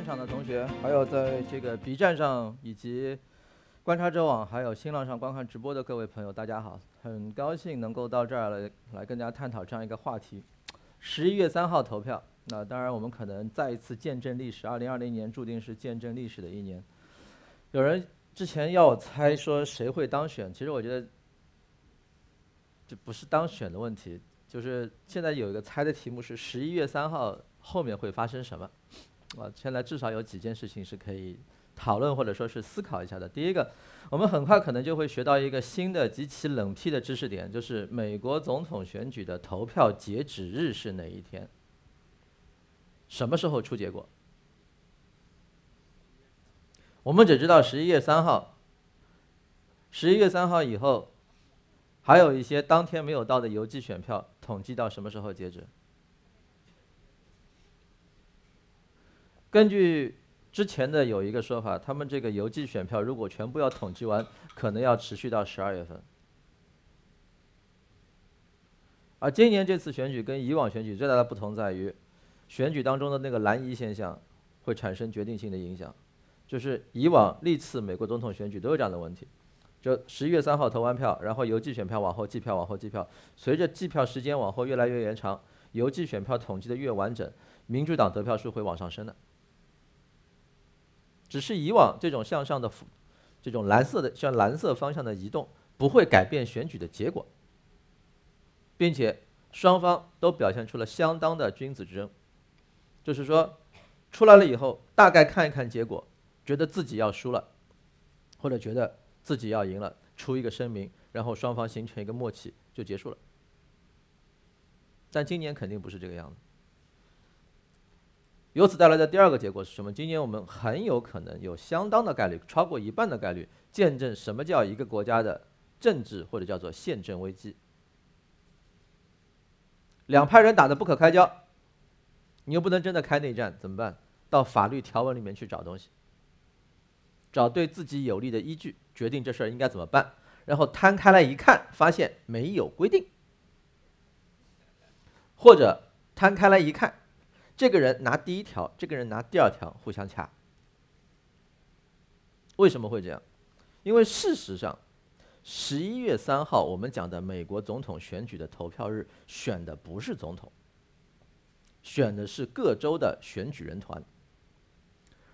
现场的同学，还有在这个 B 站上以及观察者网还有新浪上观看直播的各位朋友，大家好！很高兴能够到这儿来，来跟大家探讨这样一个话题。十一月三号投票，那当然我们可能再一次见证历史。二零二零年注定是见证历史的一年。有人之前要我猜说谁会当选，其实我觉得这不是当选的问题，就是现在有一个猜的题目是十一月三号后面会发生什么。啊，现在至少有几件事情是可以讨论或者说是思考一下的。第一个，我们很快可能就会学到一个新的极其冷僻的知识点，就是美国总统选举的投票截止日是哪一天？什么时候出结果？我们只知道十一月三号。十一月三号以后，还有一些当天没有到的邮寄选票，统计到什么时候截止？根据之前的有一个说法，他们这个邮寄选票如果全部要统计完，可能要持续到十二月份。而今年这次选举跟以往选举最大的不同在于，选举当中的那个蓝移现象会产生决定性的影响。就是以往历次美国总统选举都有这样的问题，就十一月三号投完票，然后邮寄选票往后计票，往后计票，随着计票时间往后越来越延长，邮寄选票统计的越完整，民主党得票数会往上升的。只是以往这种向上的、这种蓝色的向蓝色方向的移动，不会改变选举的结果，并且双方都表现出了相当的君子之争，就是说，出来了以后，大概看一看结果，觉得自己要输了，或者觉得自己要赢了，出一个声明，然后双方形成一个默契就结束了。但今年肯定不是这个样子。由此带来的第二个结果是什么？今年我们很有可能有相当的概率，超过一半的概率，见证什么叫一个国家的政治或者叫做宪政危机。两派人打得不可开交，你又不能真的开内战，怎么办？到法律条文里面去找东西，找对自己有利的依据，决定这事儿应该怎么办。然后摊开来一看，发现没有规定，或者摊开来一看。这个人拿第一条，这个人拿第二条，互相掐。为什么会这样？因为事实上，十一月三号我们讲的美国总统选举的投票日，选的不是总统，选的是各州的选举人团。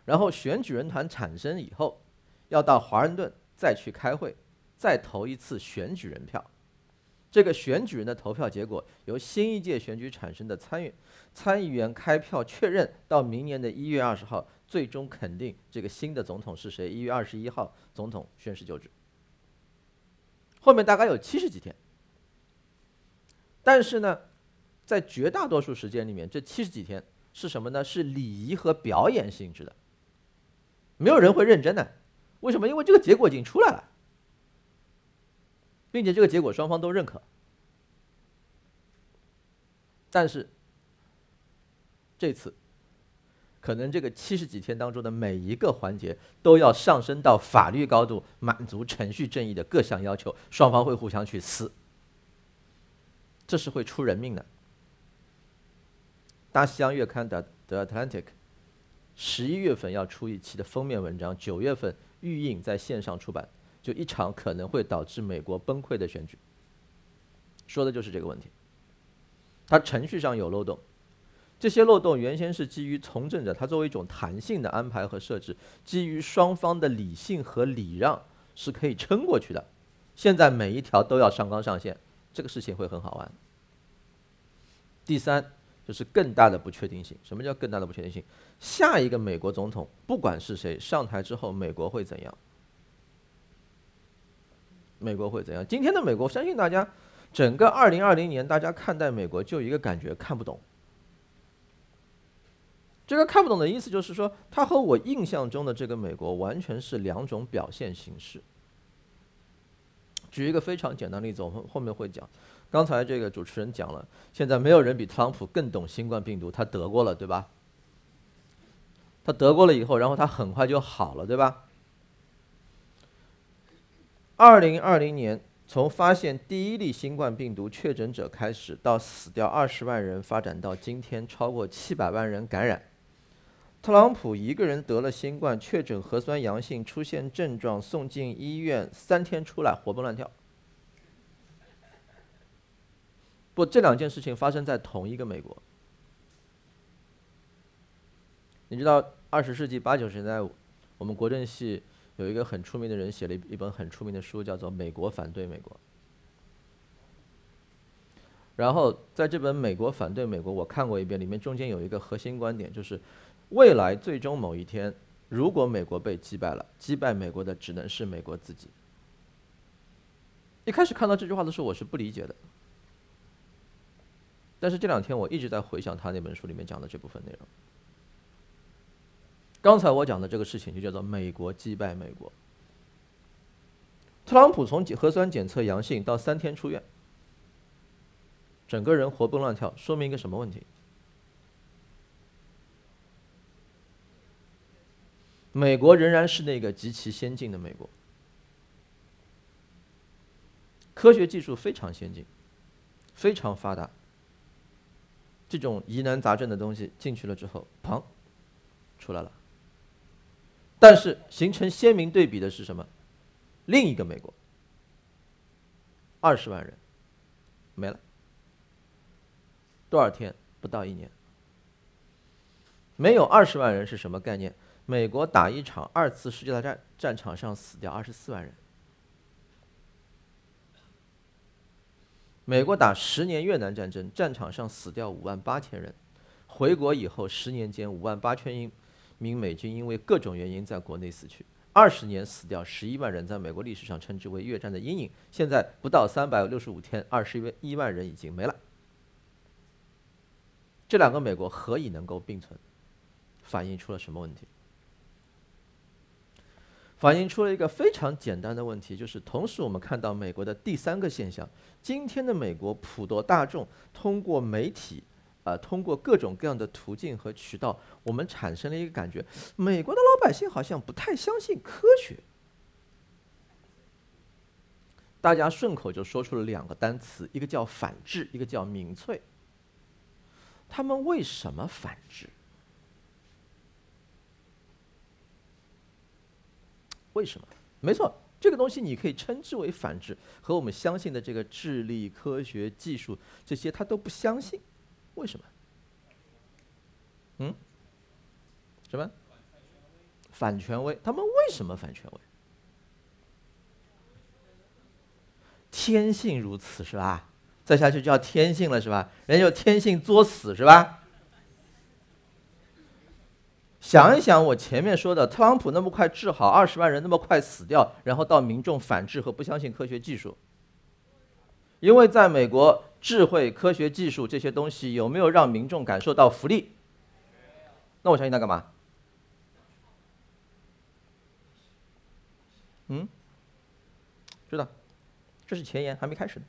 然后选举人团产生以后，要到华盛顿再去开会，再投一次选举人票。这个选举人的投票结果由新一届选举产生的参与参议员开票确认，到明年的一月二十号，最终肯定这个新的总统是谁。一月二十一号，总统宣誓就职。后面大概有七十几天，但是呢，在绝大多数时间里面，这七十几天是什么呢？是礼仪和表演性质的，没有人会认真的。为什么？因为这个结果已经出来了。并且这个结果双方都认可，但是这次可能这个七十几天当中的每一个环节都要上升到法律高度，满足程序正义的各项要求，双方会互相去撕，这是会出人命的。大西洋月刊的《The Atlantic》十一月份要出一期的封面文章，九月份预印在线上出版。就一场可能会导致美国崩溃的选举，说的就是这个问题。它程序上有漏洞，这些漏洞原先是基于从政者他作为一种弹性的安排和设置，基于双方的理性和礼让是可以撑过去的。现在每一条都要上纲上线，这个事情会很好玩。第三就是更大的不确定性。什么叫更大的不确定性？下一个美国总统不管是谁上台之后，美国会怎样？美国会怎样？今天的美国，相信大家，整个二零二零年，大家看待美国就一个感觉，看不懂。这个看不懂的意思就是说，它和我印象中的这个美国完全是两种表现形式。举一个非常简单例子，我们后面会讲。刚才这个主持人讲了，现在没有人比特朗普更懂新冠病毒，他得过了，对吧？他得过了以后，然后他很快就好了，对吧？二零二零年，从发现第一例新冠病毒确诊者开始，到死掉二十万人，发展到今天超过七百万人感染，特朗普一个人得了新冠，确诊核酸阳性，出现症状，送进医院，三天出来活蹦乱跳。不，这两件事情发生在同一个美国。你知道，二十世纪八九十年代，我们国政系有一个很出名的人写了一一本很出名的书，叫做《美国反对美国》。然后在这本《美国反对美国》，我看过一遍，里面中间有一个核心观点，就是未来最终某一天，如果美国被击败了，击败美国的只能是美国自己。一开始看到这句话的时候，我是不理解的。但是这两天我一直在回想他那本书里面讲的这部分内容。刚才我讲的这个事情就叫做美国击败美国。特朗普从核酸检测阳性到三天出院，整个人活蹦乱跳，说明一个什么问题？美国仍然是那个极其先进的美国，科学技术非常先进，非常发达。这种疑难杂症的东西进去了之后，砰，出来了。但是形成鲜明对比的是什么？另一个美国，二十万人没了，多少天？不到一年。没有二十万人是什么概念？美国打一场二次世界大战，战场上死掉二十四万人。美国打十年越南战争，战场上死掉五万八千人，回国以后十年间五万八千英。名美军因为各种原因在国内死去，二十年死掉十一万人，在美国历史上称之为越战的阴影。现在不到三百六十五天，二十一万人已经没了。这两个美国何以能够并存？反映出了什么问题？反映出了一个非常简单的问题，就是同时我们看到美国的第三个现象：今天的美国普罗大众通过媒体。啊，通过各种各样的途径和渠道，我们产生了一个感觉：美国的老百姓好像不太相信科学。大家顺口就说出了两个单词，一个叫反智，一个叫民粹。他们为什么反智？为什么？没错，这个东西你可以称之为反智，和我们相信的这个智力、科学、技术这些，他都不相信。为什么？嗯？什么？反权威？他们为什么反权威？天性如此是吧？再下去就要天性了是吧？人就天性作死是吧？想一想，我前面说的，特朗普那么快治好二十万人，那么快死掉，然后到民众反制和不相信科学技术，因为在美国。智慧、科学技术这些东西有没有让民众感受到福利？那我相信他干嘛？嗯？知道，这是前言，还没开始呢。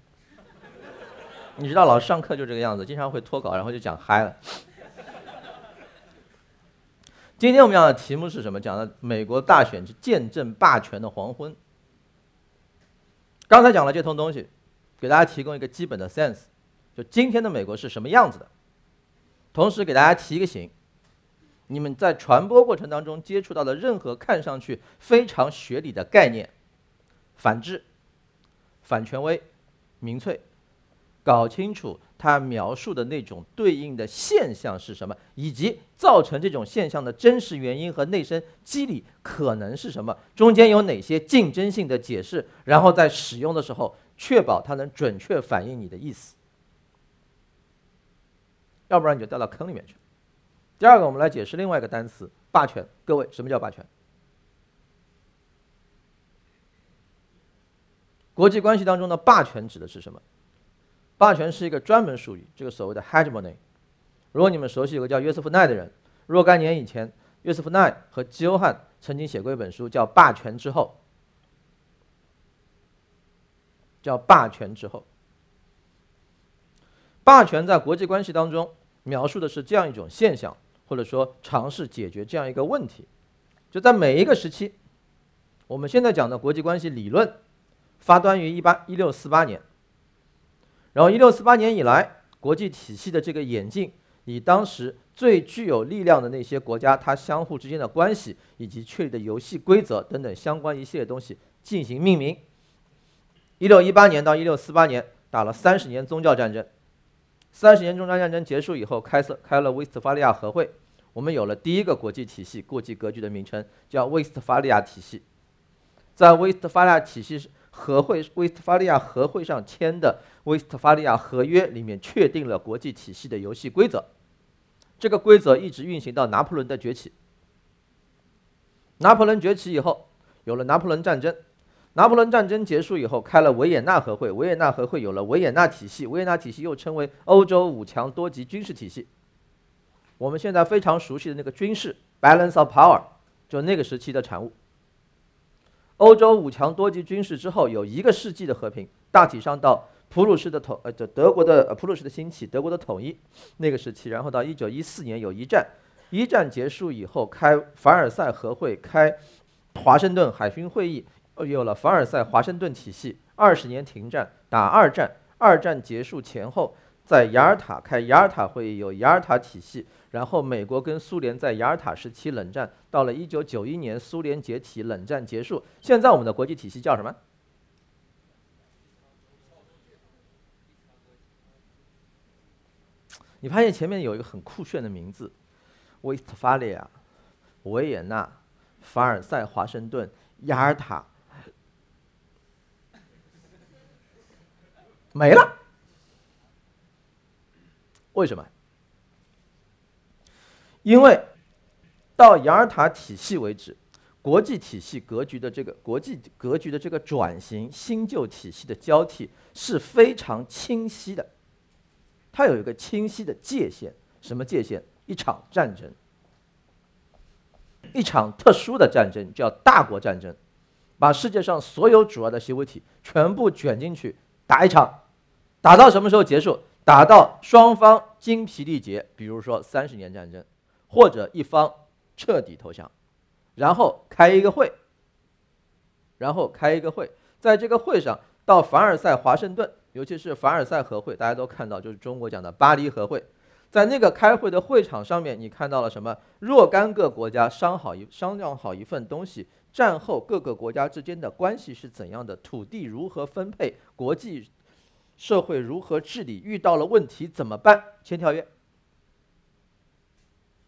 你知道，老师上课就这个样子，经常会脱稿，然后就讲嗨了。今天我们讲的题目是什么？讲的美国大选是见证霸权的黄昏。刚才讲了这通东西。给大家提供一个基本的 sense，就今天的美国是什么样子的。同时给大家提一个醒，你们在传播过程当中接触到的任何看上去非常学理的概念，反智、反权威、民粹，搞清楚它描述的那种对应的现象是什么，以及造成这种现象的真实原因和内生机理可能是什么，中间有哪些竞争性的解释，然后在使用的时候。确保它能准确反映你的意思，要不然你就掉到坑里面去。第二个，我们来解释另外一个单词“霸权”。各位，什么叫霸权？国际关系当中的霸权指的是什么？霸权是一个专门术语，这个所谓的 hegemony。如果你们熟悉有个叫约瑟夫奈的人，若干年以前，约瑟夫奈和基欧汉曾经写过一本书，叫《霸权之后》。叫霸权之后，霸权在国际关系当中描述的是这样一种现象，或者说尝试解决这样一个问题。就在每一个时期，我们现在讲的国际关系理论发端于一八一六四八年，然后一六四八年以来，国际体系的这个演进以当时最具有力量的那些国家，它相互之间的关系以及确立的游戏规则等等相关一系列东西进行命名。一六一八年到一六四八年打了三十年宗教战争，三十年宗教战争结束以后，开设开了威斯特伐利亚和会，我们有了第一个国际体系、国际格局的名称，叫威斯特伐利亚体系。在威斯特伐利亚体系和会、威斯特伐利亚和会上签的威斯特伐利亚合约里面，确定了国际体系的游戏规则。这个规则一直运行到拿破仑的崛起。拿破仑崛起以后，有了拿破仑战争。拿破仑战争结束以后，开了维也纳和会。维也纳和会有了维也纳体系。维也纳体系又称为欧洲五强多级军事体系。我们现在非常熟悉的那个军事 balance of power，就那个时期的产物。欧洲五强多级军事之后，有一个世纪的和平，大体上到。普鲁士的统呃，就德国的普鲁士的兴起，德国的统一那个时期，然后到一九一四年有一战，一战结束以后开凡尔赛和会，开华盛顿海军会议，有了凡尔赛华盛顿体系，二十年停战，打二战，二战结束前后在雅尔塔开雅尔塔会议，有雅尔塔体系，然后美国跟苏联在雅尔塔时期冷战，到了一九九一年苏联解体，冷战结束，现在我们的国际体系叫什么？你发现前面有一个很酷炫的名字：威斯特伐利亚、维也纳、凡尔赛、华盛顿、雅尔塔，没了。为什么？因为到雅尔塔体系为止，国际体系格局的这个国际格局的这个转型、新旧体系的交替是非常清晰的。它有一个清晰的界限，什么界限？一场战争，一场特殊的战争，叫大国战争，把世界上所有主要的行为体全部卷进去打一场，打到什么时候结束？打到双方精疲力竭，比如说三十年战争，或者一方彻底投降，然后开一个会，然后开一个会，在这个会上到凡尔赛、华盛顿。尤其是凡尔赛和会，大家都看到，就是中国讲的巴黎和会，在那个开会的会场上面，你看到了什么？若干个国家商好一商量好一份东西，战后各个国家之间的关系是怎样的？土地如何分配？国际社会如何治理？遇到了问题怎么办？签条约，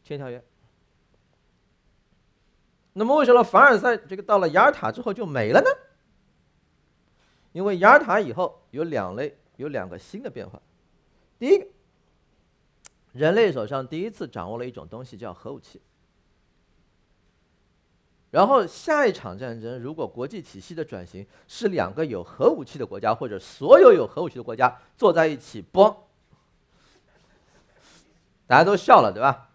签条约。那么为什么凡尔赛这个到了雅尔塔之后就没了呢？因为雅尔塔以后有两类，有两个新的变化。第一个，人类手上第一次掌握了一种东西叫核武器。然后下一场战争，如果国际体系的转型是两个有核武器的国家或者所有有核武器的国家坐在一起，嘣，大家都笑了，对吧？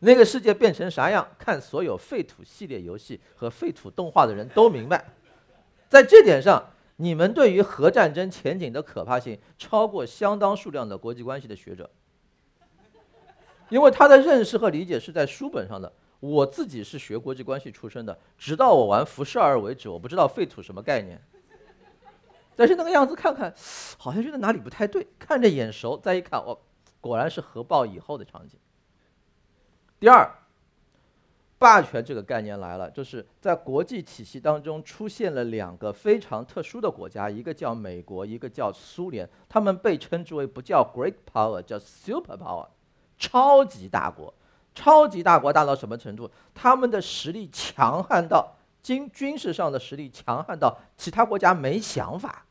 那个世界变成啥样？看所有废土系列游戏和废土动画的人都明白，在这点上。你们对于核战争前景的可怕性超过相当数量的国际关系的学者，因为他的认识和理解是在书本上的。我自己是学国际关系出身的，直到我玩辐射二为止，我不知道废土什么概念。但是那个样子看看，好像觉得哪里不太对，看着眼熟，再一看，哦，果然是核爆以后的场景。第二。霸权这个概念来了，就是在国际体系当中出现了两个非常特殊的国家，一个叫美国，一个叫苏联。他们被称之为不叫 Great Power，叫 Super Power，超级大国。超级大国大到什么程度？他们的实力强悍到经军事上的实力强悍到其他国家没想法，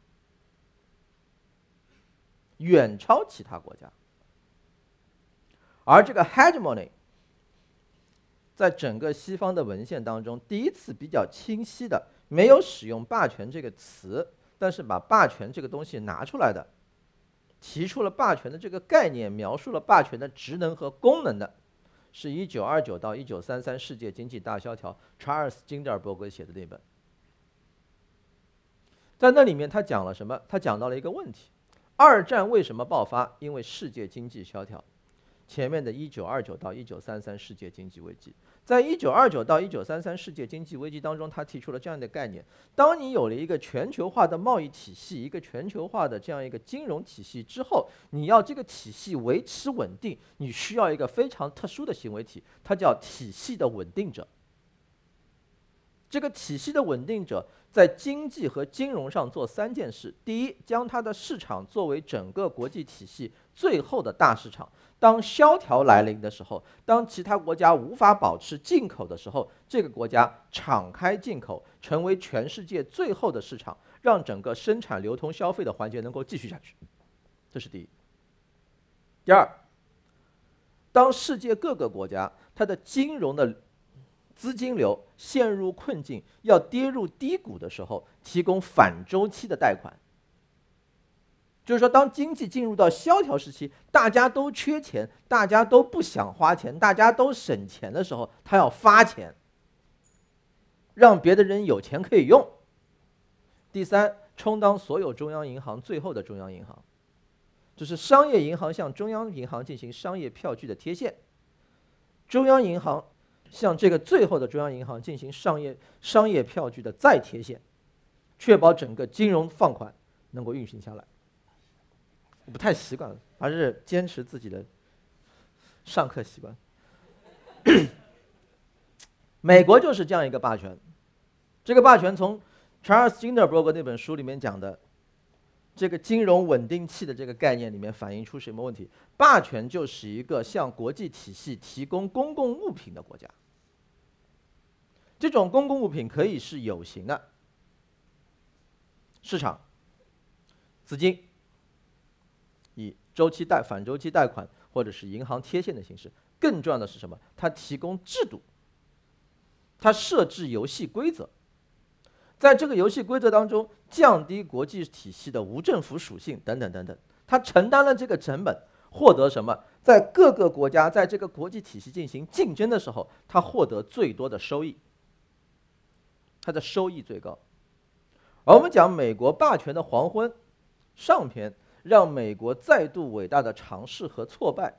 远超其他国家。而这个 Hegemony。在整个西方的文献当中，第一次比较清晰的没有使用“霸权”这个词，但是把霸权这个东西拿出来的，提出了霸权的这个概念，描述了霸权的职能和功能的，是一九二九到一九三三世界经济大萧条，查尔斯金德尔伯格写的那本。在那里面，他讲了什么？他讲到了一个问题：二战为什么爆发？因为世界经济萧条。前面的一九二九到一九三三世界经济危机。在一九二九到一九三三世界经济危机当中，他提出了这样的概念：当你有了一个全球化的贸易体系，一个全球化的这样一个金融体系之后，你要这个体系维持稳定，你需要一个非常特殊的行为体，它叫体系的稳定者。这个体系的稳定者在经济和金融上做三件事：第一，将它的市场作为整个国际体系最后的大市场。当萧条来临的时候，当其他国家无法保持进口的时候，这个国家敞开进口，成为全世界最后的市场，让整个生产、流通、消费的环节能够继续下去。这是第一。第二，当世界各个国家它的金融的资金流陷入困境，要跌入低谷的时候，提供反周期的贷款。就是说，当经济进入到萧条时期，大家都缺钱，大家都不想花钱，大家都省钱的时候，他要发钱，让别的人有钱可以用。第三，充当所有中央银行最后的中央银行，就是商业银行向中央银行进行商业票据的贴现，中央银行向这个最后的中央银行进行商业商业票据的再贴现，确保整个金融放款能够运行下来。不太习惯，还是坚持自己的上课习惯。美国就是这样一个霸权，这个霸权从查尔斯金德伯格那本书里面讲的这个金融稳定器的这个概念里面反映出什么问题？霸权就是一个向国际体系提供公共物品的国家，这种公共物品可以是有形的市场、资金。以周期贷、反周期贷款或者是银行贴现的形式，更重要的是什么？它提供制度，它设置游戏规则，在这个游戏规则当中，降低国际体系的无政府属性等等等等，它承担了这个成本，获得什么？在各个国家在这个国际体系进行竞争的时候，它获得最多的收益，它的收益最高。而我们讲美国霸权的黄昏上篇。让美国再度伟大的尝试和挫败，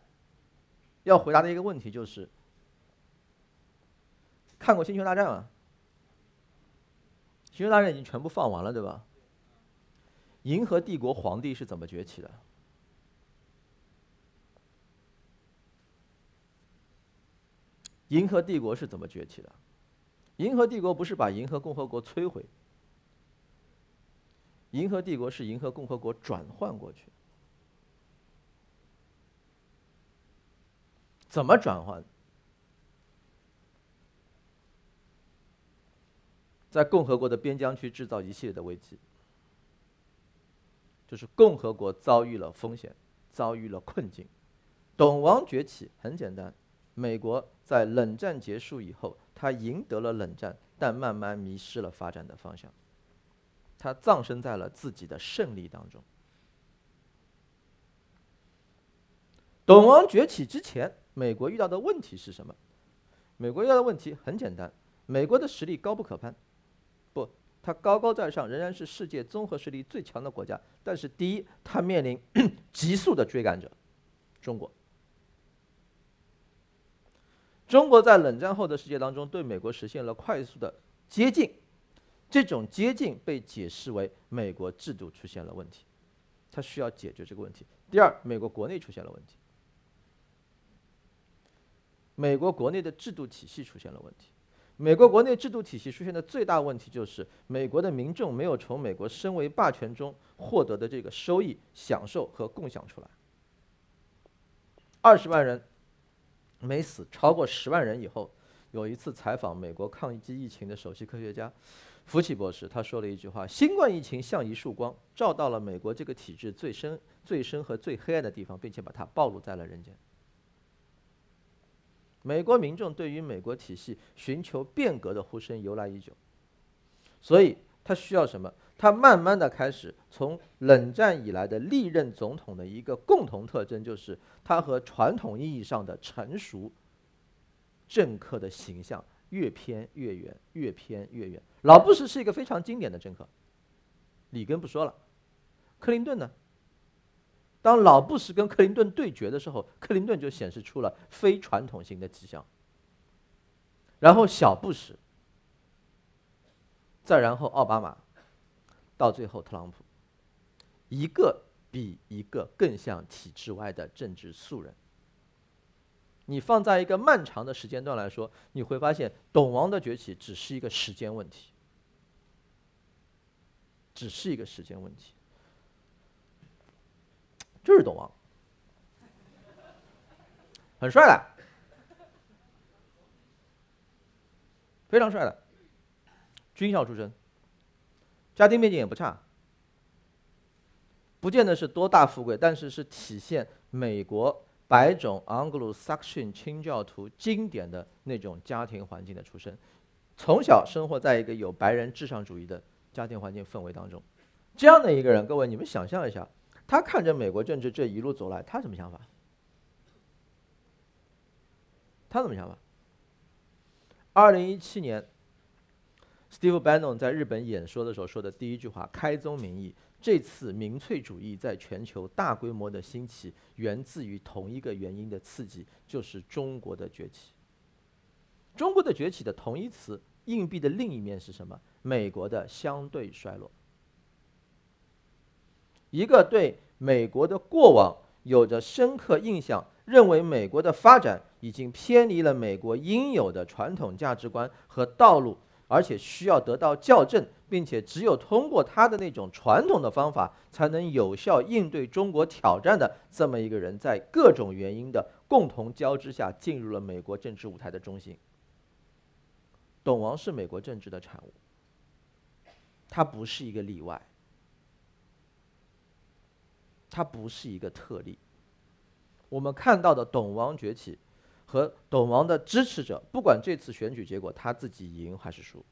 要回答的一个问题就是：看过《星球大战》吗？《星球大战》已经全部放完了，对吧？银河帝国皇帝是怎么崛起的？银河帝国是怎么崛起的？银河帝国不是把银河共和国摧毁？银河帝国是银河共和国转换过去，怎么转换？在共和国的边疆区制造一系列的危机，就是共和国遭遇了风险，遭遇了困境。董王崛起很简单，美国在冷战结束以后，他赢得了冷战，但慢慢迷失了发展的方向。他葬身在了自己的胜利当中。董王崛起之前，美国遇到的问题是什么？美国遇到的问题很简单：美国的实力高不可攀，不，它高高在上，仍然是世界综合实力最强的国家。但是，第一，它面临 急速的追赶者——中国。中国在冷战后的世界当中，对美国实现了快速的接近。这种接近被解释为美国制度出现了问题，它需要解决这个问题。第二，美国国内出现了问题，美国国内的制度体系出现了问题。美国国内制度体系出现的最大问题就是，美国的民众没有从美国身为霸权中获得的这个收益、享受和共享出来。二十万人没死，超过十万人以后，有一次采访美国抗击疫情的首席科学家。福奇博士他说了一句话：“新冠疫情像一束光，照到了美国这个体制最深、最深和最黑暗的地方，并且把它暴露在了人间。”美国民众对于美国体系寻求变革的呼声由来已久，所以他需要什么？他慢慢的开始从冷战以来的历任总统的一个共同特征，就是他和传统意义上的成熟政客的形象。越偏越远，越偏越远。老布什是一个非常经典的政客，里根不说了，克林顿呢？当老布什跟克林顿对决的时候，克林顿就显示出了非传统型的迹象。然后小布什，再然后奥巴马，到最后特朗普，一个比一个更像体制外的政治素人。你放在一个漫长的时间段来说，你会发现董王的崛起只是一个时间问题，只是一个时间问题。就是董王，很帅的，非常帅的，军校出身，家庭背景也不差，不见得是多大富贵，但是是体现美国白种 Anglo-Saxon 清教徒经典的那种家庭环境的出身，从小生活在一个有白人至上主义的家庭环境氛围当中，这样的一个人，各位你们想象一下。他看着美国政治这一路走来，他什么想法？他怎么想法？二零一七年，Steve Bannon 在日本演说的时候说的第一句话：“开宗明义，这次民粹主义在全球大规模的兴起，源自于同一个原因的刺激，就是中国的崛起。中国的崛起的同义词，硬币的另一面是什么？美国的相对衰落。”一个对美国的过往有着深刻印象，认为美国的发展已经偏离了美国应有的传统价值观和道路，而且需要得到校正，并且只有通过他的那种传统的方法，才能有效应对中国挑战的这么一个人，在各种原因的共同交织下，进入了美国政治舞台的中心。董王是美国政治的产物，他不是一个例外。它不是一个特例。我们看到的董王崛起，和董王的支持者，不管这次选举结果他自己赢还是输，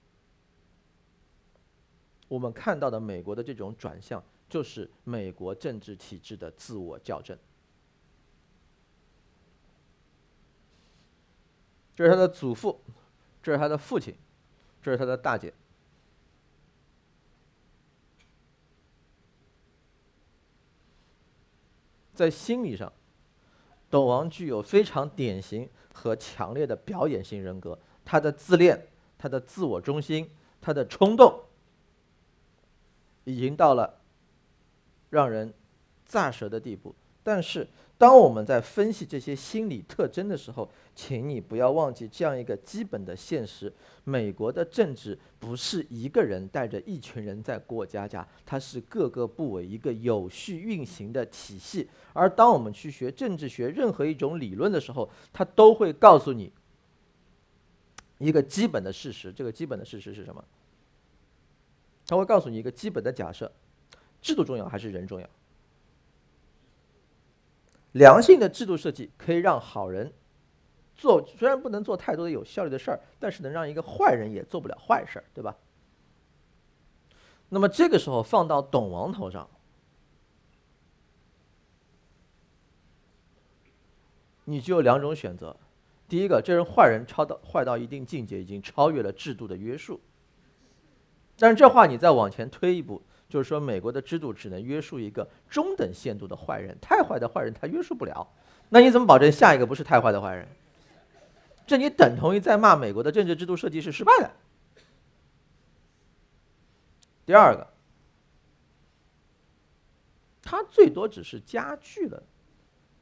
我们看到的美国的这种转向，就是美国政治体制的自我校正。这是他的祖父，这是他的父亲，这是他的大姐。在心理上，本王具有非常典型和强烈的表演性人格。他的自恋、他的自我中心、他的冲动，已经到了让人咋舌的地步。但是，当我们在分析这些心理特征的时候，请你不要忘记这样一个基本的现实：美国的政治不是一个人带着一群人在过家家，它是各个部委一个有序运行的体系。而当我们去学政治学任何一种理论的时候，它都会告诉你一个基本的事实。这个基本的事实是什么？它会告诉你一个基本的假设：制度重要还是人重要？良性的制度设计可以让好人做，虽然不能做太多的有效率的事儿，但是能让一个坏人也做不了坏事儿，对吧？那么这个时候放到董王头上，你就有两种选择：第一个，这人坏人超到坏到一定境界，已经超越了制度的约束。但是这话你再往前推一步。就是说，美国的制度只能约束一个中等限度的坏人，太坏的坏人他约束不了。那你怎么保证下一个不是太坏的坏人？这你等同于在骂美国的政治制度设计是失败的。第二个，它最多只是加剧了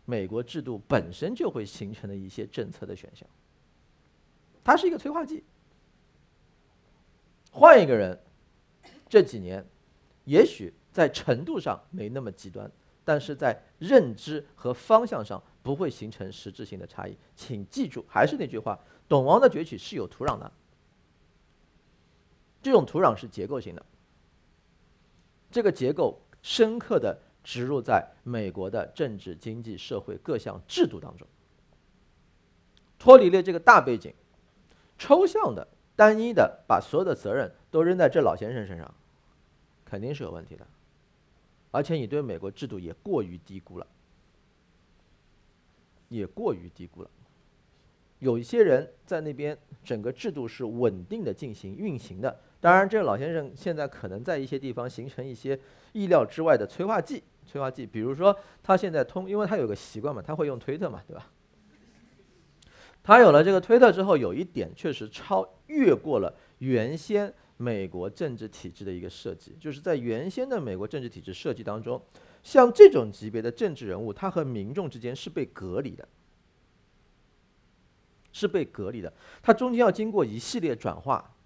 美国制度本身就会形成的一些政策的选项，它是一个催化剂。换一个人，这几年。也许在程度上没那么极端，但是在认知和方向上不会形成实质性的差异。请记住，还是那句话，董王的崛起是有土壤的，这种土壤是结构性的，这个结构深刻的植入在美国的政治、经济、社会各项制度当中，脱离了这个大背景，抽象的、单一的把所有的责任都扔在这老先生身上。肯定是有问题的，而且你对美国制度也过于低估了，也过于低估了。有一些人在那边，整个制度是稳定的进行运行的。当然，这个老先生现在可能在一些地方形成一些意料之外的催化剂，催化剂。比如说，他现在通，因为他有个习惯嘛，他会用推特嘛，对吧？他有了这个推特之后，有一点确实超越过了原先美国政治体制的一个设计，就是在原先的美国政治体制设计当中，像这种级别的政治人物，他和民众之间是被隔离的。是被隔离的，它中间要经过一系列转化，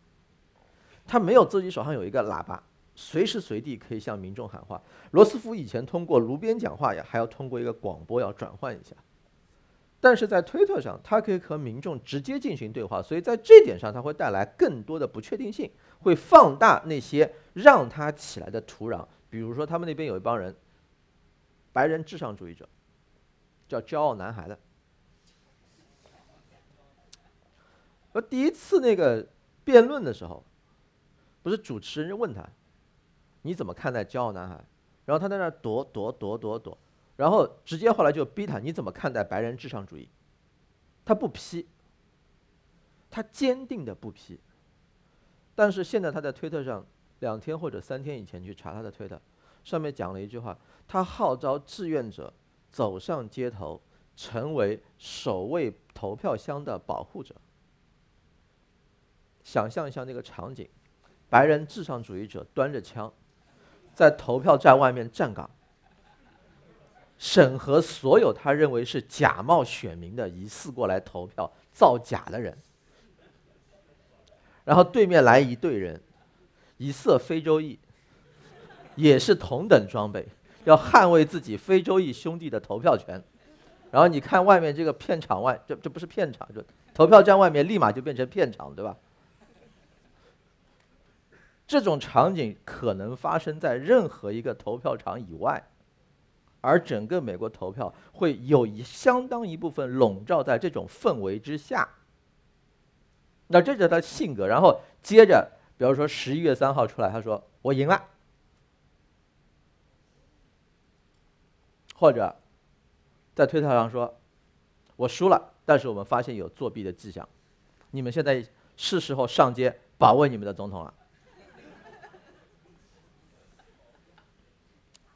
他没有自己手上有一个喇叭，随时随地可以向民众喊话。罗斯福以前通过炉边讲话呀，还要通过一个广播要转换一下，但是在推特上，他可以和民众直接进行对话，所以在这点上，他会带来更多的不确定性，会放大那些让他起来的土壤。比如说，他们那边有一帮人，白人至上主义者，叫骄傲男孩的。而第一次那个辩论的时候，不是主持人问他，你怎么看待骄傲男孩？然后他在那躲躲躲躲躲，然后直接后来就逼他，你怎么看待白人至上主义？他不批，他坚定的不批。但是现在他在推特上，两天或者三天以前去查他的推特，上面讲了一句话，他号召志愿者走上街头，成为守卫投票箱的保护者。想象一下那个场景，白人至上主义者端着枪，在投票站外面站岗，审核所有他认为是假冒选民的疑似过来投票造假的人。然后对面来一队人，一色非洲裔，也是同等装备，要捍卫自己非洲裔兄弟的投票权。然后你看外面这个片场外，这这不是片场，就投票站外面立马就变成片场，对吧？这种场景可能发生在任何一个投票场以外，而整个美国投票会有一相当一部分笼罩在这种氛围之下。那这就是他性格。然后接着，比如说十一月三号出来，他说我赢了，或者在推特上说我输了，但是我们发现有作弊的迹象，你们现在是时候上街保卫你们的总统了。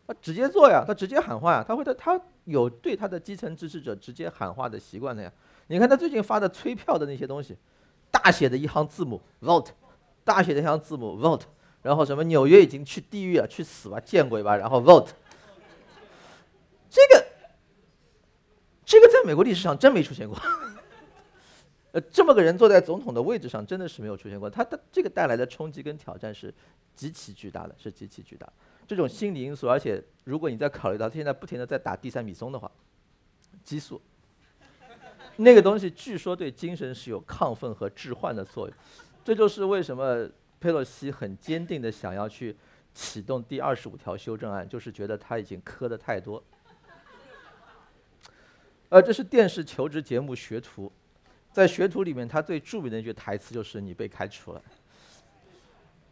他直接做呀，他直接喊话呀，他会他，他有对他的基层支持者直接喊话的习惯的呀。你看他最近发的催票的那些东西，大写的一行字母 vote，大写的一行字母 vote，然后什么纽约已经去地狱了，去死吧，见鬼吧，然后 vote。这个，这个在美国历史上真没出现过。呃，这么个人坐在总统的位置上，真的是没有出现过。他的这个带来的冲击跟挑战是极其巨大的，是极其巨大的。这种心理因素，而且如果你再考虑到他现在不停的在打地塞米松的话，激素，那个东西据说对精神是有亢奋和致幻的作用。这就是为什么佩洛西很坚定的想要去启动第二十五条修正案，就是觉得他已经磕的太多。呃，这是电视求职节目《学徒》。在学徒里面，他最著名的一句台词就是“你被开除了”。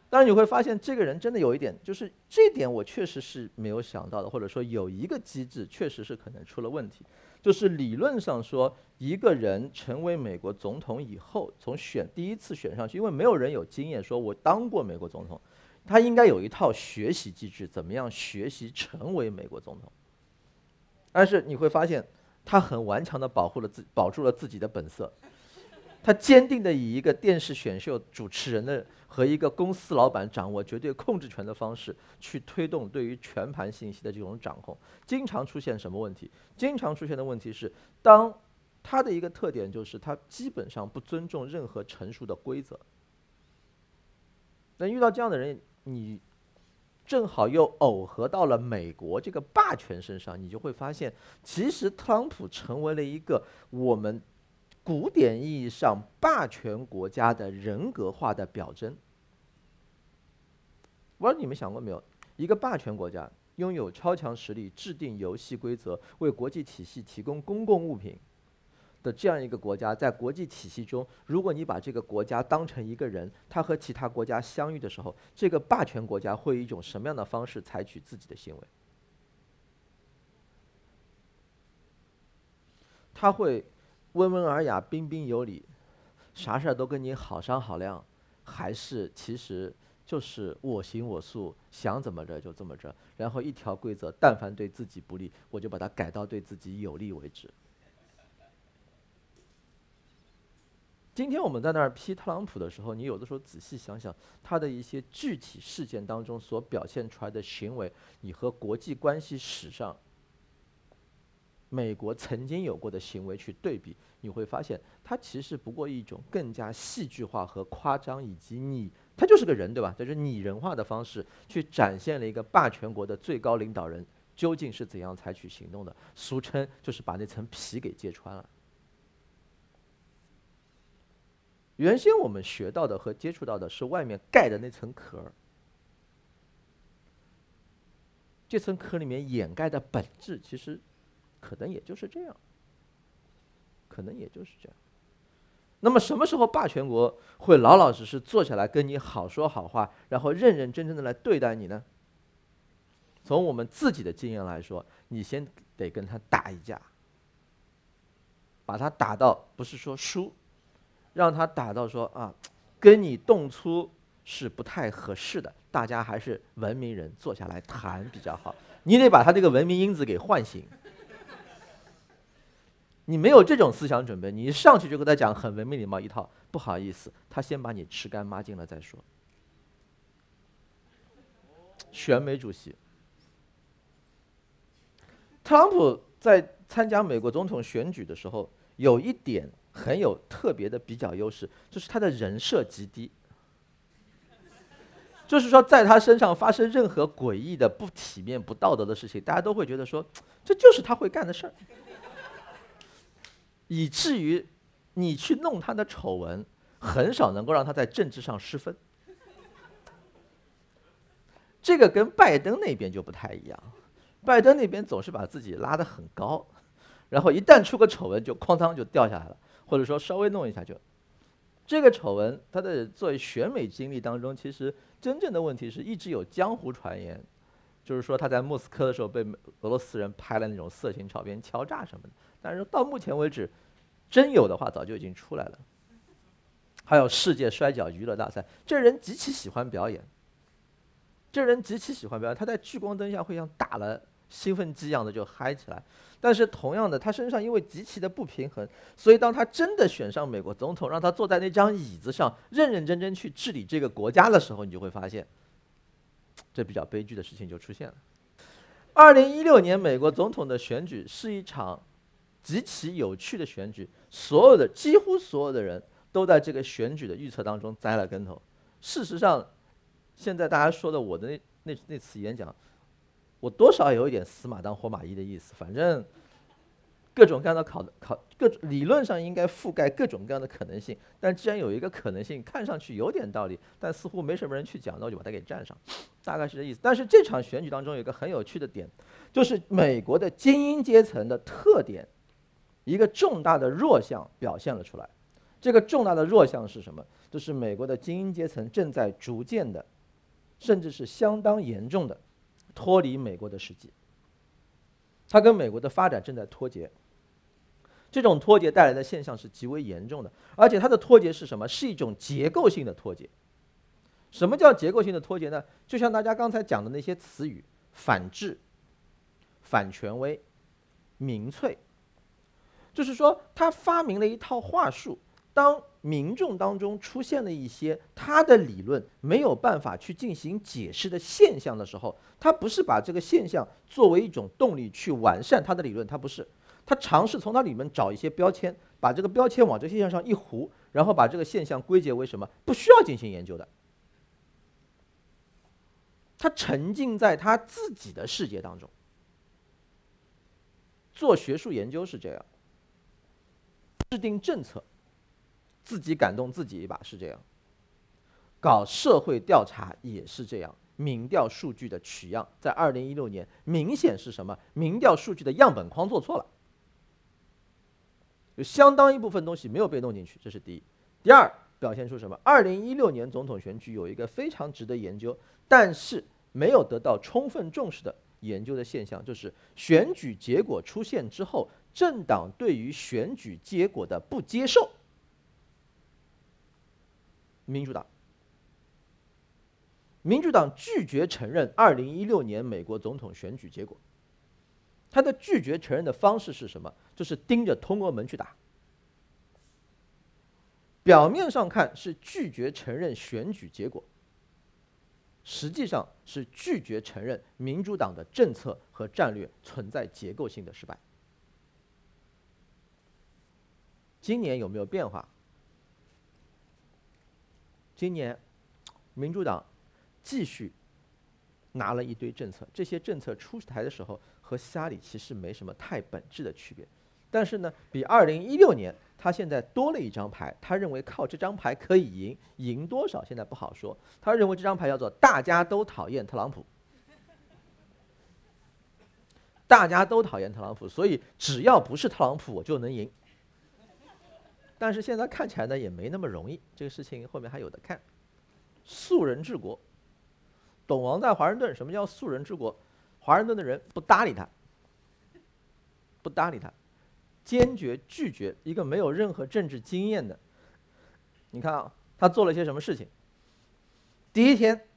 但是你会发现，这个人真的有一点，就是这点我确实是没有想到的，或者说有一个机制确实是可能出了问题，就是理论上说，一个人成为美国总统以后，从选第一次选上去，因为没有人有经验，说我当过美国总统，他应该有一套学习机制，怎么样学习成为美国总统。但是你会发现，他很顽强的保护了自保住了自己的本色。他坚定地以一个电视选秀主持人的和一个公司老板掌握绝对控制权的方式去推动对于全盘信息的这种掌控，经常出现什么问题？经常出现的问题是，当他的一个特点就是他基本上不尊重任何成熟的规则。那遇到这样的人，你正好又耦合到了美国这个霸权身上，你就会发现，其实特朗普成为了一个我们。古典意义上霸权国家的人格化的表征，我不知道你们想过没有？一个霸权国家拥有超强实力，制定游戏规则，为国际体系提供公共物品的这样一个国家，在国际体系中，如果你把这个国家当成一个人，他和其他国家相遇的时候，这个霸权国家会以一种什么样的方式采取自己的行为？他会。温文尔雅、彬彬有礼，啥事儿都跟你好商好量，还是其实就是我行我素，想怎么着就这么着，然后一条规则，但凡对自己不利，我就把它改到对自己有利为止。今天我们在那儿批特朗普的时候，你有的时候仔细想想他的一些具体事件当中所表现出来的行为，你和国际关系史上美国曾经有过的行为去对比，你会发现，它其实不过一种更加戏剧化和夸张，以及你。它就是个人，对吧？就是拟人化的方式去展现了一个霸权国的最高领导人究竟是怎样采取行动的，俗称就是把那层皮给揭穿了。原先我们学到的和接触到的是外面盖的那层壳这层壳里面掩盖的本质其实可能也就是这样，可能也就是这样。那么什么时候霸权国会老老实实坐下来跟你好说好话，然后认认真真的来对待你呢？从我们自己的经验来说，你先得跟他打一架，把他打到不是说输，让他打到说啊，跟你动粗是不太合适的，大家还是文明人坐下来谈比较好。你得把他这个文明因子给唤醒。你没有这种思想准备，你一上去就跟他讲很文明礼貌一套，不好意思，他先把你吃干抹净了再说。选美主席，特朗普在参加美国总统选举的时候，有一点很有特别的比较优势，就是他的人设极低，就是说在他身上发生任何诡异的、不体面、不道德的事情，大家都会觉得说这就是他会干的事儿。以至于你去弄他的丑闻，很少能够让他在政治上失分。这个跟拜登那边就不太一样，拜登那边总是把自己拉得很高，然后一旦出个丑闻就哐当就掉下来了，或者说稍微弄一下就。这个丑闻，他的作为选美经历当中，其实真正的问题是一直有江湖传言，就是说他在莫斯科的时候被俄罗斯人拍了那种色情照片敲诈什么的。但是到目前为止，真有的话早就已经出来了。还有世界摔跤娱乐大赛，这人极其喜欢表演。这人极其喜欢表演，他在聚光灯下会像打了兴奋剂一样的就嗨起来。但是同样的，他身上因为极其的不平衡，所以当他真的选上美国总统，让他坐在那张椅子上认认真真去治理这个国家的时候，你就会发现，这比较悲剧的事情就出现了。二零一六年美国总统的选举是一场。极其有趣的选举，所有的几乎所有的人都在这个选举的预测当中栽了跟头。事实上，现在大家说的我的那那那次演讲，我多少有一点死马当活马医的意思。反正各种各样的考考各种理论上应该覆盖各种各样的可能性，但既然有一个可能性看上去有点道理，但似乎没什么人去讲，那我就把它给占上，大概是这意思。但是这场选举当中有一个很有趣的点，就是美国的精英阶层的特点。一个重大的弱项表现了出来，这个重大的弱项是什么？就是美国的精英阶层正在逐渐的，甚至是相当严重的脱离美国的实际。它跟美国的发展正在脱节。这种脱节带来的现象是极为严重的，而且它的脱节是什么？是一种结构性的脱节。什么叫结构性的脱节呢？就像大家刚才讲的那些词语：反智、反权威、民粹。就是说，他发明了一套话术。当民众当中出现了一些他的理论没有办法去进行解释的现象的时候，他不是把这个现象作为一种动力去完善他的理论，他不是，他尝试从他里面找一些标签，把这个标签往这个现象上一糊，然后把这个现象归结为什么不需要进行研究的。他沉浸在他自己的世界当中，做学术研究是这样。制定政策，自己感动自己一把是这样；搞社会调查也是这样。民调数据的取样，在二零一六年明显是什么？民调数据的样本框做错了，有相当一部分东西没有被弄进去，这是第一。第二，表现出什么？二零一六年总统选举有一个非常值得研究，但是没有得到充分重视的研究的现象，就是选举结果出现之后。政党对于选举结果的不接受，民主党民主党拒绝承认二零一六年美国总统选举结果。他的拒绝承认的方式是什么？就是盯着通俄门去打。表面上看是拒绝承认选举结果，实际上是拒绝承认民主党的政策和战略存在结构性的失败。今年有没有变化？今年，民主党继续拿了一堆政策，这些政策出台的时候和希拉里其实没什么太本质的区别，但是呢，比二零一六年他现在多了一张牌，他认为靠这张牌可以赢，赢多少现在不好说。他认为这张牌叫做大家都讨厌特朗普，大家都讨厌特朗普，所以只要不是特朗普，我就能赢。但是现在看起来呢，也没那么容易。这个事情后面还有的看。素人治国，董王在华盛顿。什么叫素人治国？华盛顿的人不搭理他，不搭理他，坚决拒绝一个没有任何政治经验的。你看啊，他做了些什么事情？第一天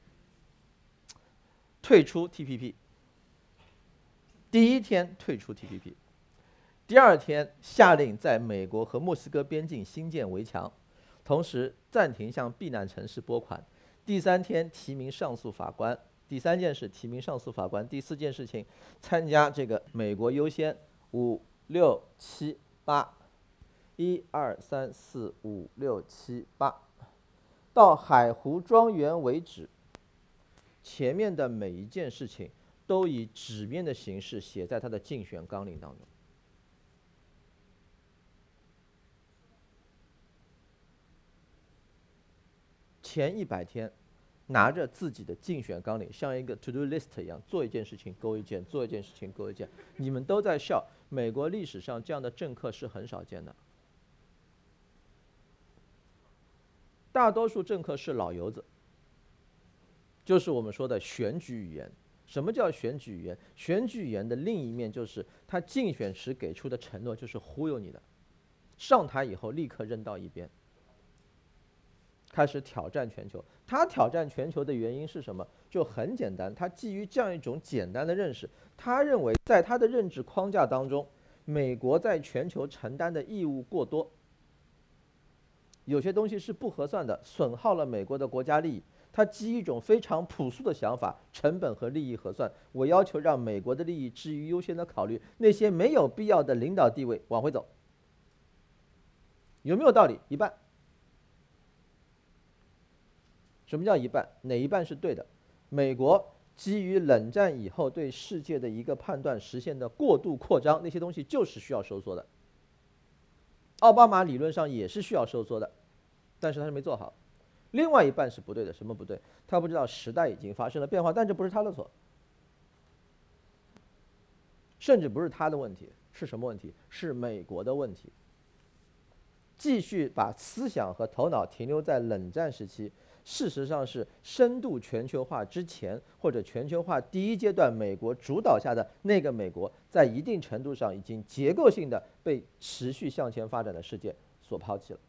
退出 TPP，第一天退出 TPP。第二天下令在美国和墨西哥边境新建围墙，同时暂停向避难城市拨款。第三天提名上诉法官。第三件事提名上诉法官。第四件事情参加这个美国优先五六七八，一二三四五六七八，到海湖庄园为止。前面的每一件事情都以纸面的形式写在他的竞选纲领当中。前一百天，拿着自己的竞选纲领，像一个 to do list 一样，做一件事情勾一件，做一件事情勾一件。你们都在笑，美国历史上这样的政客是很少见的。大多数政客是老油子，就是我们说的选举语言。什么叫选举语言？选举语言的另一面就是他竞选时给出的承诺就是忽悠你的，上台以后立刻扔到一边。开始挑战全球，他挑战全球的原因是什么？就很简单，他基于这样一种简单的认识，他认为在他的认知框架当中，美国在全球承担的义务过多，有些东西是不合算的，损耗了美国的国家利益。他基于一种非常朴素的想法，成本和利益核算，我要求让美国的利益置于优先的考虑，那些没有必要的领导地位往回走，有没有道理？一半。什么叫一半？哪一半是对的？美国基于冷战以后对世界的一个判断实现的过度扩张，那些东西就是需要收缩的。奥巴马理论上也是需要收缩的，但是他是没做好。另外一半是不对的，什么不对？他不知道时代已经发生了变化，但这不是他的错，甚至不是他的问题，是什么问题？是美国的问题。继续把思想和头脑停留在冷战时期。事实上是深度全球化之前，或者全球化第一阶段，美国主导下的那个美国，在一定程度上已经结构性的被持续向前发展的世界所抛弃了。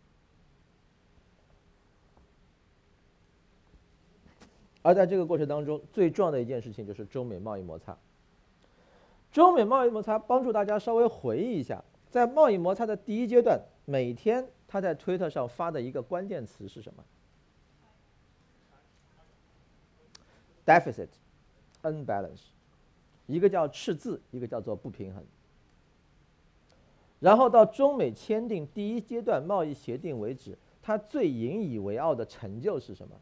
而在这个过程当中，最重要的一件事情就是中美贸易摩擦。中美贸易摩擦帮助大家稍微回忆一下，在贸易摩擦的第一阶段，每天他在推特上发的一个关键词是什么？deficit unbalance，一个叫赤字，一个叫做不平衡。然后到中美签订第一阶段贸易协定为止，它最引以为傲的成就是什么？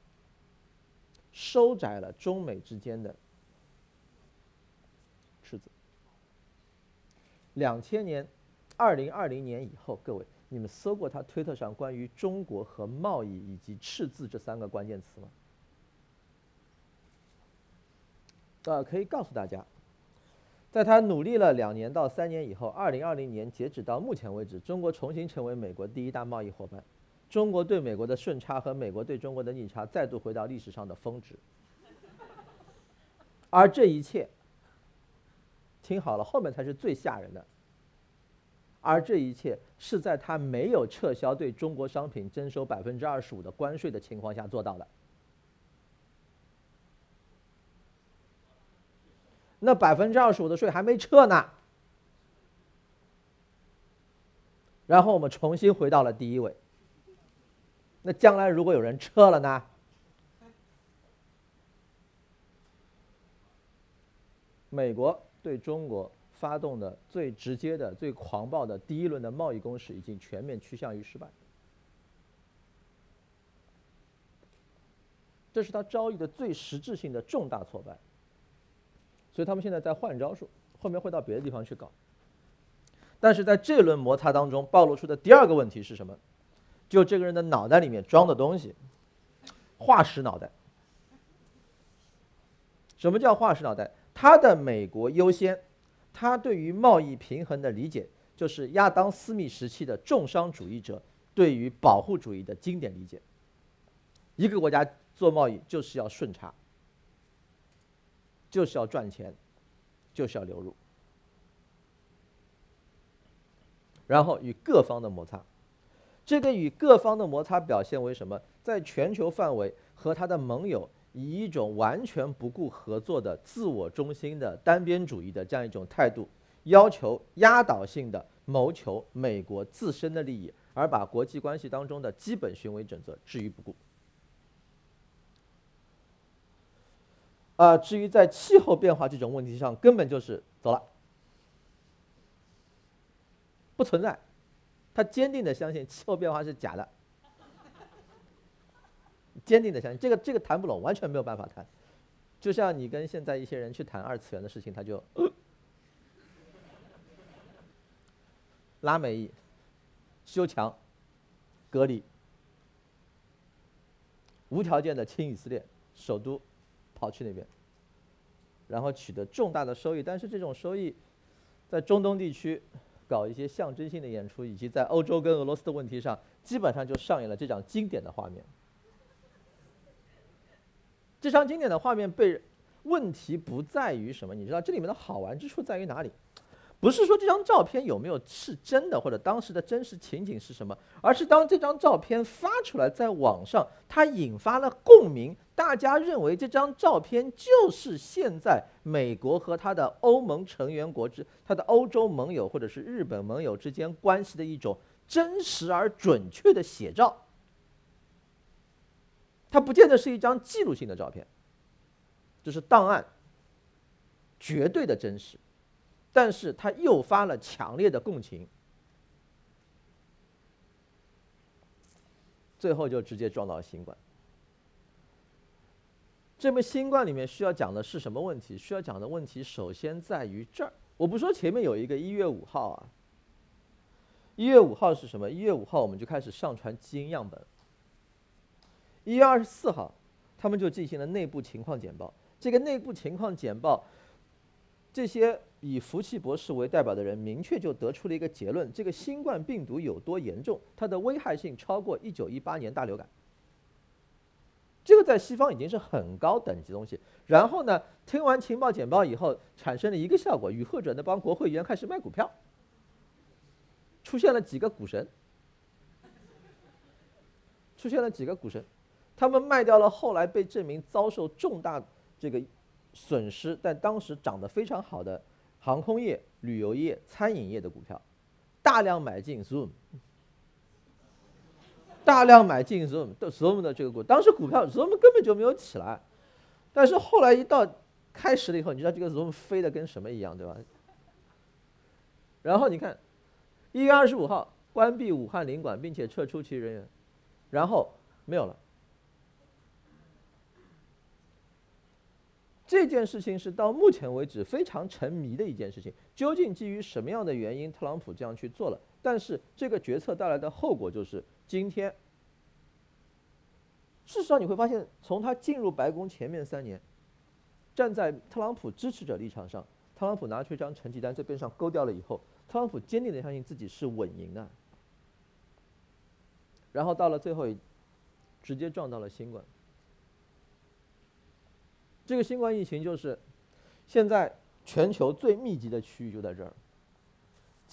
收窄了中美之间的赤字。两千年、二零二零年以后，各位，你们搜过他推特上关于中国和贸易以及赤字这三个关键词吗？呃，可以告诉大家，在他努力了两年到三年以后，二零二零年截止到目前为止，中国重新成为美国第一大贸易伙伴，中国对美国的顺差和美国对中国的逆差再度回到历史上的峰值，而这一切，听好了，后面才是最吓人的，而这一切是在他没有撤销对中国商品征收百分之二十五的关税的情况下做到的。那百分之二十五的税还没撤呢。然后我们重新回到了第一位。那将来如果有人撤了呢？美国对中国发动的最直接的、最狂暴的第一轮的贸易攻势已经全面趋向于失败，这是他遭遇的最实质性的重大挫败。所以他们现在在换招数，后面会到别的地方去搞。但是在这轮摩擦当中暴露出的第二个问题是什么？就这个人的脑袋里面装的东西，化石脑袋。什么叫化石脑袋？他的美国优先，他对于贸易平衡的理解，就是亚当·斯密时期的重商主义者对于保护主义的经典理解。一个国家做贸易就是要顺差，就是要赚钱，就是要流入，然后与各方的摩擦。这个与各方的摩擦表现为什么？在全球范围和他的盟友。以一种完全不顾合作的自我中心的单边主义的这样一种态度，要求压倒性的谋求美国自身的利益，而把国际关系当中的基本行为准则置于不顾。啊，至于在气候变化这种问题上，根本就是走了，不存在。他坚定的相信气候变化是假的。坚定的相信这个这个谈不拢，完全没有办法谈。就像你跟现在一些人去谈二次元的事情，他就拉美裔、修墙、隔离、无条件的亲以色列首都，跑去那边，然后取得重大的收益。但是这种收益，在中东地区搞一些象征性的演出，以及在欧洲跟俄罗斯的问题上，基本上就上演了这张经典的画面。这张经典的画面被问题不在于什么？你知道这里面的好玩之处在于哪里？不是说这张照片有没有是真的，或者当时的真实情景是什么，而是当这张照片发出来在网上，它引发了共鸣，大家认为这张照片就是现在美国和他的欧盟成员国之、他的欧洲盟友或者是日本盟友之间关系的一种真实而准确的写照。它不见得是一张记录性的照片，这是档案，绝对的真实，但是它诱发了强烈的共情，最后就直接撞到了新冠。这枚新冠里面需要讲的是什么问题？需要讲的问题首先在于这儿，我不说前面有一个一月五号啊，一月五号是什么？一月五号我们就开始上传基因样本。一月二十四号，他们就进行了内部情况简报。这个内部情况简报，这些以福奇博士为代表的人明确就得出了一个结论：这个新冠病毒有多严重，它的危害性超过一九一八年大流感。这个在西方已经是很高等级东西。然后呢，听完情报简报以后，产生了一个效果：与会者那帮国会议员开始卖股票，出现了几个股神，出现了几个股神。他们卖掉了后来被证明遭受重大这个损失，但当时涨得非常好的航空业、旅游业、餐饮业的股票，大量买进 Zoom，大量买进 Zoom 的 Zoom 的这个股，当时股票 Zoom 根本就没有起来，但是后来一到开始了以后，你知道这个 Zoom 飞的跟什么一样，对吧？然后你看，一月二十五号关闭武汉领馆，并且撤出其人员，然后没有了。这件事情是到目前为止非常沉迷的一件事情。究竟基于什么样的原因，特朗普这样去做了？但是这个决策带来的后果就是，今天，事实上你会发现，从他进入白宫前面三年，站在特朗普支持者立场上，特朗普拿出一张成绩单在边上勾掉了以后，特朗普坚定的相信自己是稳赢的。然后到了最后，直接撞到了新冠。这个新冠疫情就是现在全球最密集的区域就在这儿，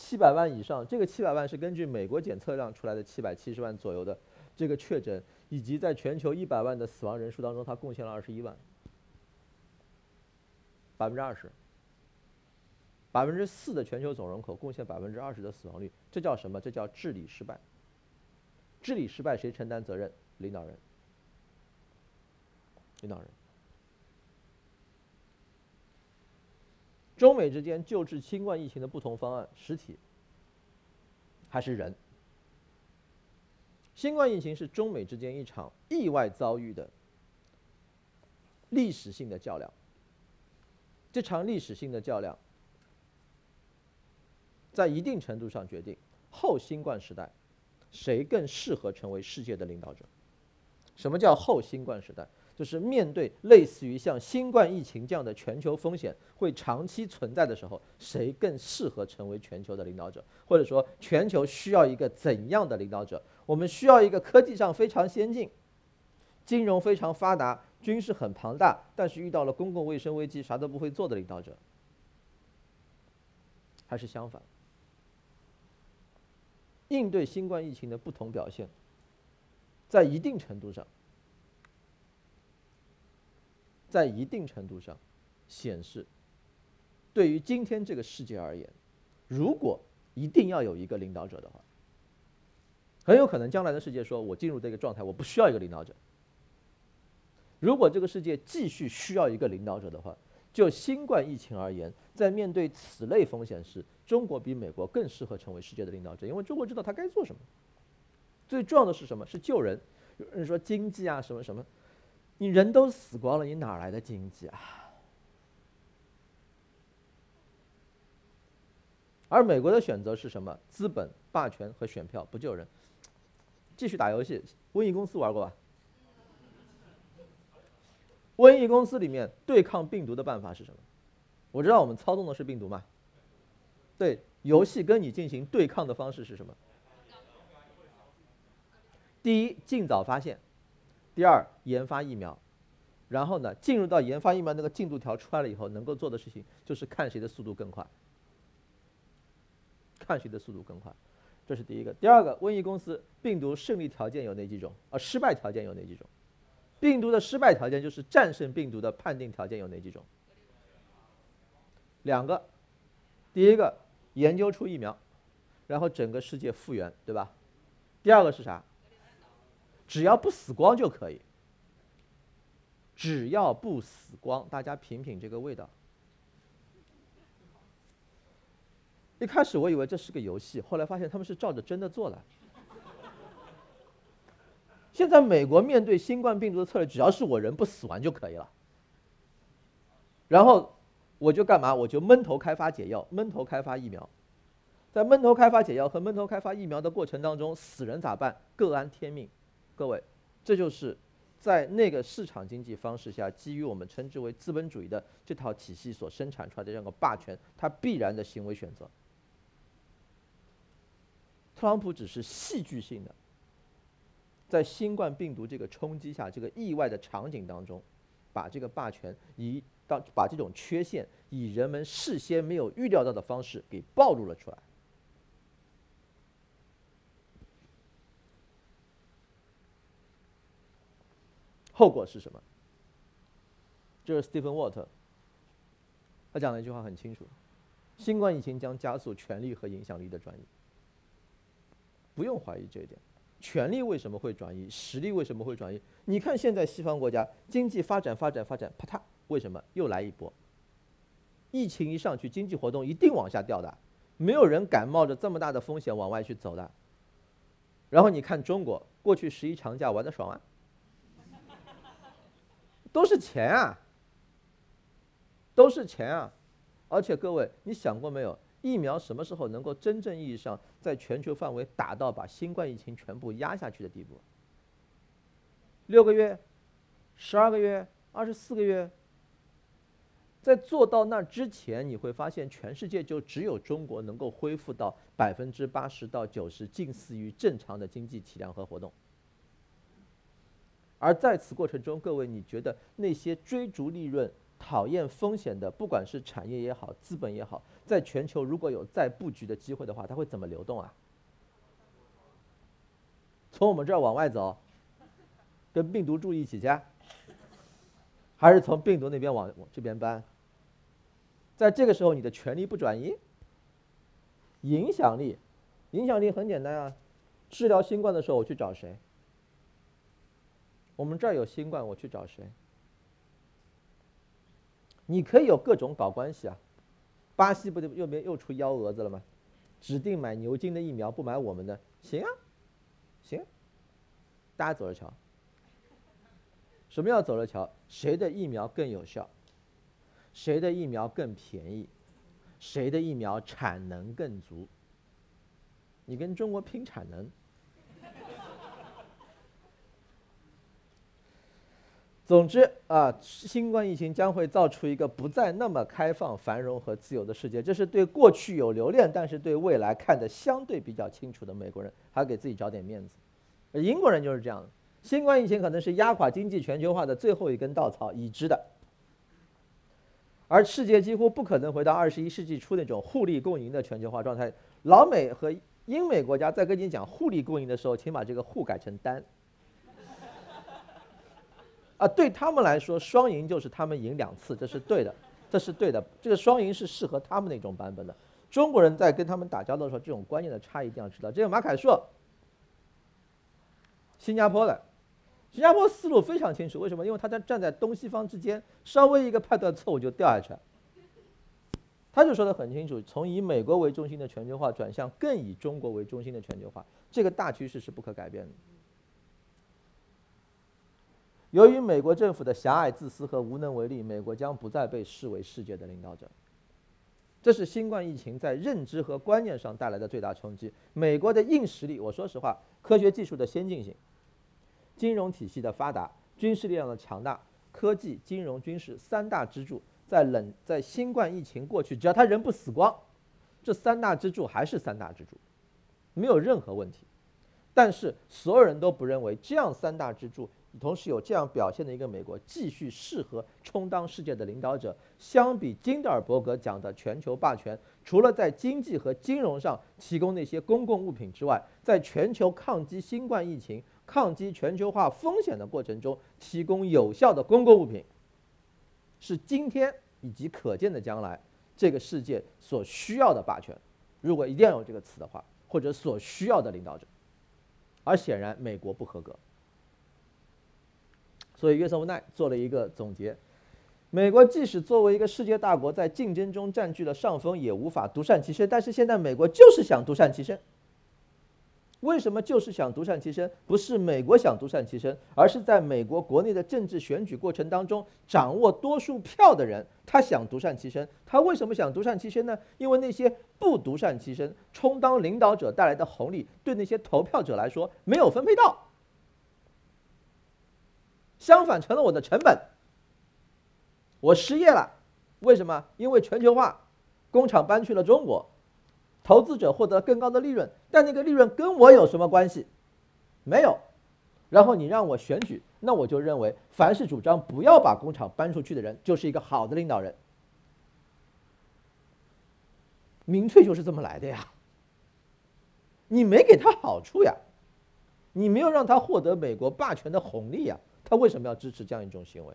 七百万以上。这个七百万是根据美国检测量出来的七百七十万左右的这个确诊，以及在全球一百万的死亡人数当中，它贡献了二十一万，百分之二十。百分之四的全球总人口贡献百分之二十的死亡率，这叫什么？这叫治理失败。治理失败谁承担责任？领导人。领导人。中美之间救治新冠疫情的不同方案，实体还是人？新冠疫情是中美之间一场意外遭遇的历史性的较量。这场历史性的较量，在一定程度上决定后新冠时代谁更适合成为世界的领导者。什么叫后新冠时代？就是面对类似于像新冠疫情这样的全球风险会长期存在的时候，谁更适合成为全球的领导者？或者说，全球需要一个怎样的领导者？我们需要一个科技上非常先进、金融非常发达、军事很庞大，但是遇到了公共卫生危机啥都不会做的领导者，还是相反？应对新冠疫情的不同表现，在一定程度上。在一定程度上，显示，对于今天这个世界而言，如果一定要有一个领导者的话，很有可能将来的世界说：“我进入这个状态，我不需要一个领导者。”如果这个世界继续需要一个领导者的话，就新冠疫情而言，在面对此类风险时，中国比美国更适合成为世界的领导者，因为中国知道他该做什么。最重要的是什么？是救人。有人说经济啊，什么什么。你人都死光了，你哪来的经济啊？而美国的选择是什么？资本、霸权和选票，不救人，继续打游戏。瘟疫公司玩过吧？瘟疫公司里面对抗病毒的办法是什么？我知道我们操纵的是病毒嘛？对，游戏跟你进行对抗的方式是什么？第一，尽早发现。第二，研发疫苗，然后呢，进入到研发疫苗那个进度条出来了以后，能够做的事情就是看谁的速度更快，看谁的速度更快，这是第一个。第二个，瘟疫公司病毒胜利条件有哪几种？啊，失败条件有哪几种？病毒的失败条件就是战胜病毒的判定条件有哪几种？两个，第一个研究出疫苗，然后整个世界复原，对吧？第二个是啥？只要不死光就可以，只要不死光，大家品品这个味道。一开始我以为这是个游戏，后来发现他们是照着真的做的。现在美国面对新冠病毒的策略，只要是我人不死完就可以了。然后我就干嘛？我就闷头开发解药，闷头开发疫苗。在闷头开发解药和闷头开发疫苗的过程当中，死人咋办？各安天命。各位，这就是在那个市场经济方式下，基于我们称之为资本主义的这套体系所生产出来的这样一个霸权，它必然的行为选择。特朗普只是戏剧性的，在新冠病毒这个冲击下，这个意外的场景当中，把这个霸权以到把这种缺陷以人们事先没有预料到的方式给暴露了出来。后果是什么？就是 Stephen Watt，他讲了一句话很清楚：新冠疫情将加速权力和影响力的转移。不用怀疑这一点，权力为什么会转移？实力为什么会转移？你看现在西方国家经济发展发展发展，啪嗒，为什么又来一波？疫情一上去，经济活动一定往下掉的，没有人敢冒着这么大的风险往外去走的。然后你看中国，过去十一长假玩的爽啊！都是钱啊，都是钱啊！而且各位，你想过没有，疫苗什么时候能够真正意义上在全球范围打到把新冠疫情全部压下去的地步？六个月、十二个月、二十四个月，在做到那之前，你会发现全世界就只有中国能够恢复到百分之八十到九十，近似于正常的经济体量和活动。而在此过程中，各位，你觉得那些追逐利润、讨厌风险的，不管是产业也好、资本也好，在全球如果有再布局的机会的话，它会怎么流动啊？从我们这儿往外走，跟病毒住一起去，还是从病毒那边往往这边搬？在这个时候，你的权力不转移，影响力，影响力很简单啊。治疗新冠的时候，我去找谁？我们这儿有新冠，我去找谁？你可以有各种搞关系啊。巴西不就右边又出幺蛾子了吗？指定买牛津的疫苗，不买我们的，行啊，行，大家走着瞧。什么叫走着瞧？谁的疫苗更有效？谁的疫苗更便宜？谁的疫苗产能更足？你跟中国拼产能。总之啊，新冠疫情将会造出一个不再那么开放、繁荣和自由的世界。这是对过去有留恋，但是对未来看得相对比较清楚的美国人，还要给自己找点面子。英国人就是这样的。新冠疫情可能是压垮经济全球化的最后一根稻草，已知的。而世界几乎不可能回到二十一世纪初那种互利共赢的全球化状态。老美和英美国家在跟你讲互利共赢的时候，请把这个“互”改成“单”。啊，对他们来说，双赢就是他们赢两次，这是对的，这是对的。这个双赢是适合他们那种版本的。中国人在跟他们打交道的时候，这种观念的差异一定要知道。这个马凯硕，新加坡的，新加坡思路非常清楚，为什么？因为他在站在东西方之间，稍微一个判断错误就掉下去了。他就说的很清楚，从以美国为中心的全球化转向更以中国为中心的全球化，这个大趋势是不可改变的。由于美国政府的狭隘、自私和无能为力，美国将不再被视为世界的领导者。这是新冠疫情在认知和观念上带来的最大冲击。美国的硬实力，我说实话，科学技术的先进性、金融体系的发达、军事力量的强大、科技、金融、军事三大支柱，在冷在新冠疫情过去，只要他人不死光，这三大支柱还是三大支柱，没有任何问题。但是所有人都不认为这样三大支柱。同时有这样表现的一个美国，继续适合充当世界的领导者。相比金德尔伯格讲的全球霸权，除了在经济和金融上提供那些公共物品之外，在全球抗击新冠疫情、抗击全球化风险的过程中，提供有效的公共物品，是今天以及可见的将来这个世界所需要的霸权。如果一定要有这个词的话，或者所需要的领导者，而显然美国不合格。所以约瑟夫奈做了一个总结：美国即使作为一个世界大国，在竞争中占据了上风，也无法独善其身。但是现在美国就是想独善其身。为什么就是想独善其身？不是美国想独善其身，而是在美国国内的政治选举过程当中，掌握多数票的人，他想独善其身。他为什么想独善其身呢？因为那些不独善其身、充当领导者带来的红利，对那些投票者来说没有分配到。相反，成了我的成本。我失业了，为什么？因为全球化，工厂搬去了中国，投资者获得更高的利润，但那个利润跟我有什么关系？没有。然后你让我选举，那我就认为，凡是主张不要把工厂搬出去的人，就是一个好的领导人。民粹就是这么来的呀。你没给他好处呀，你没有让他获得美国霸权的红利呀。他为什么要支持这样一种行为？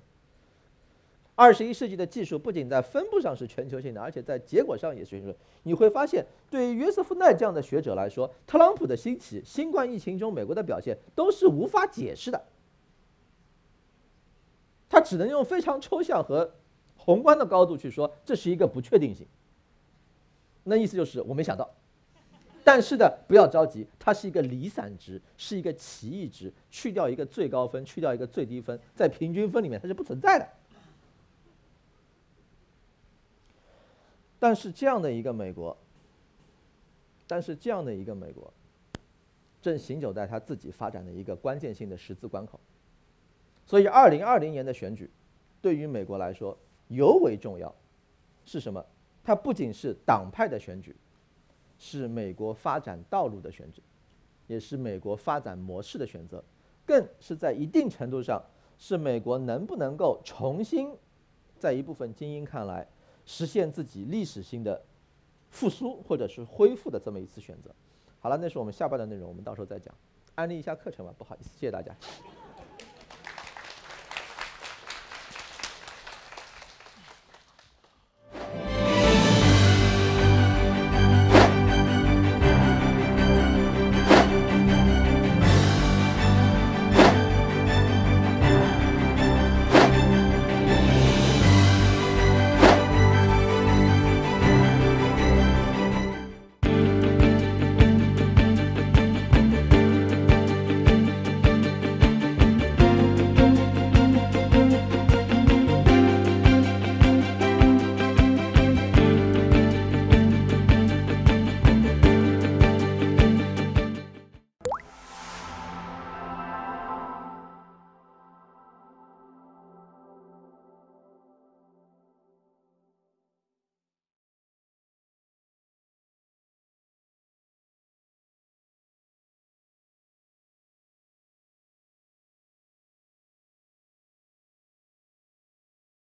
二十一世纪的技术不仅在分布上是全球性的，而且在结果上也是全球。你会发现，对于约瑟夫奈这样的学者来说，特朗普的兴起、新冠疫情中美国的表现都是无法解释的。他只能用非常抽象和宏观的高度去说，这是一个不确定性。那意思就是我没想到。但是呢，不要着急，它是一个离散值，是一个奇异值，去掉一个最高分，去掉一个最低分，在平均分里面它是不存在的。但是这样的一个美国，但是这样的一个美国，正行走在他自己发展的一个关键性的十字关口。所以，二零二零年的选举，对于美国来说尤为重要。是什么？它不仅是党派的选举。是美国发展道路的选择，也是美国发展模式的选择，更是在一定程度上是美国能不能够重新，在一部分精英看来实现自己历史性的复苏或者是恢复的这么一次选择。好了，那是我们下半段内容，我们到时候再讲。安利一下课程吧，不好意思，谢谢大家。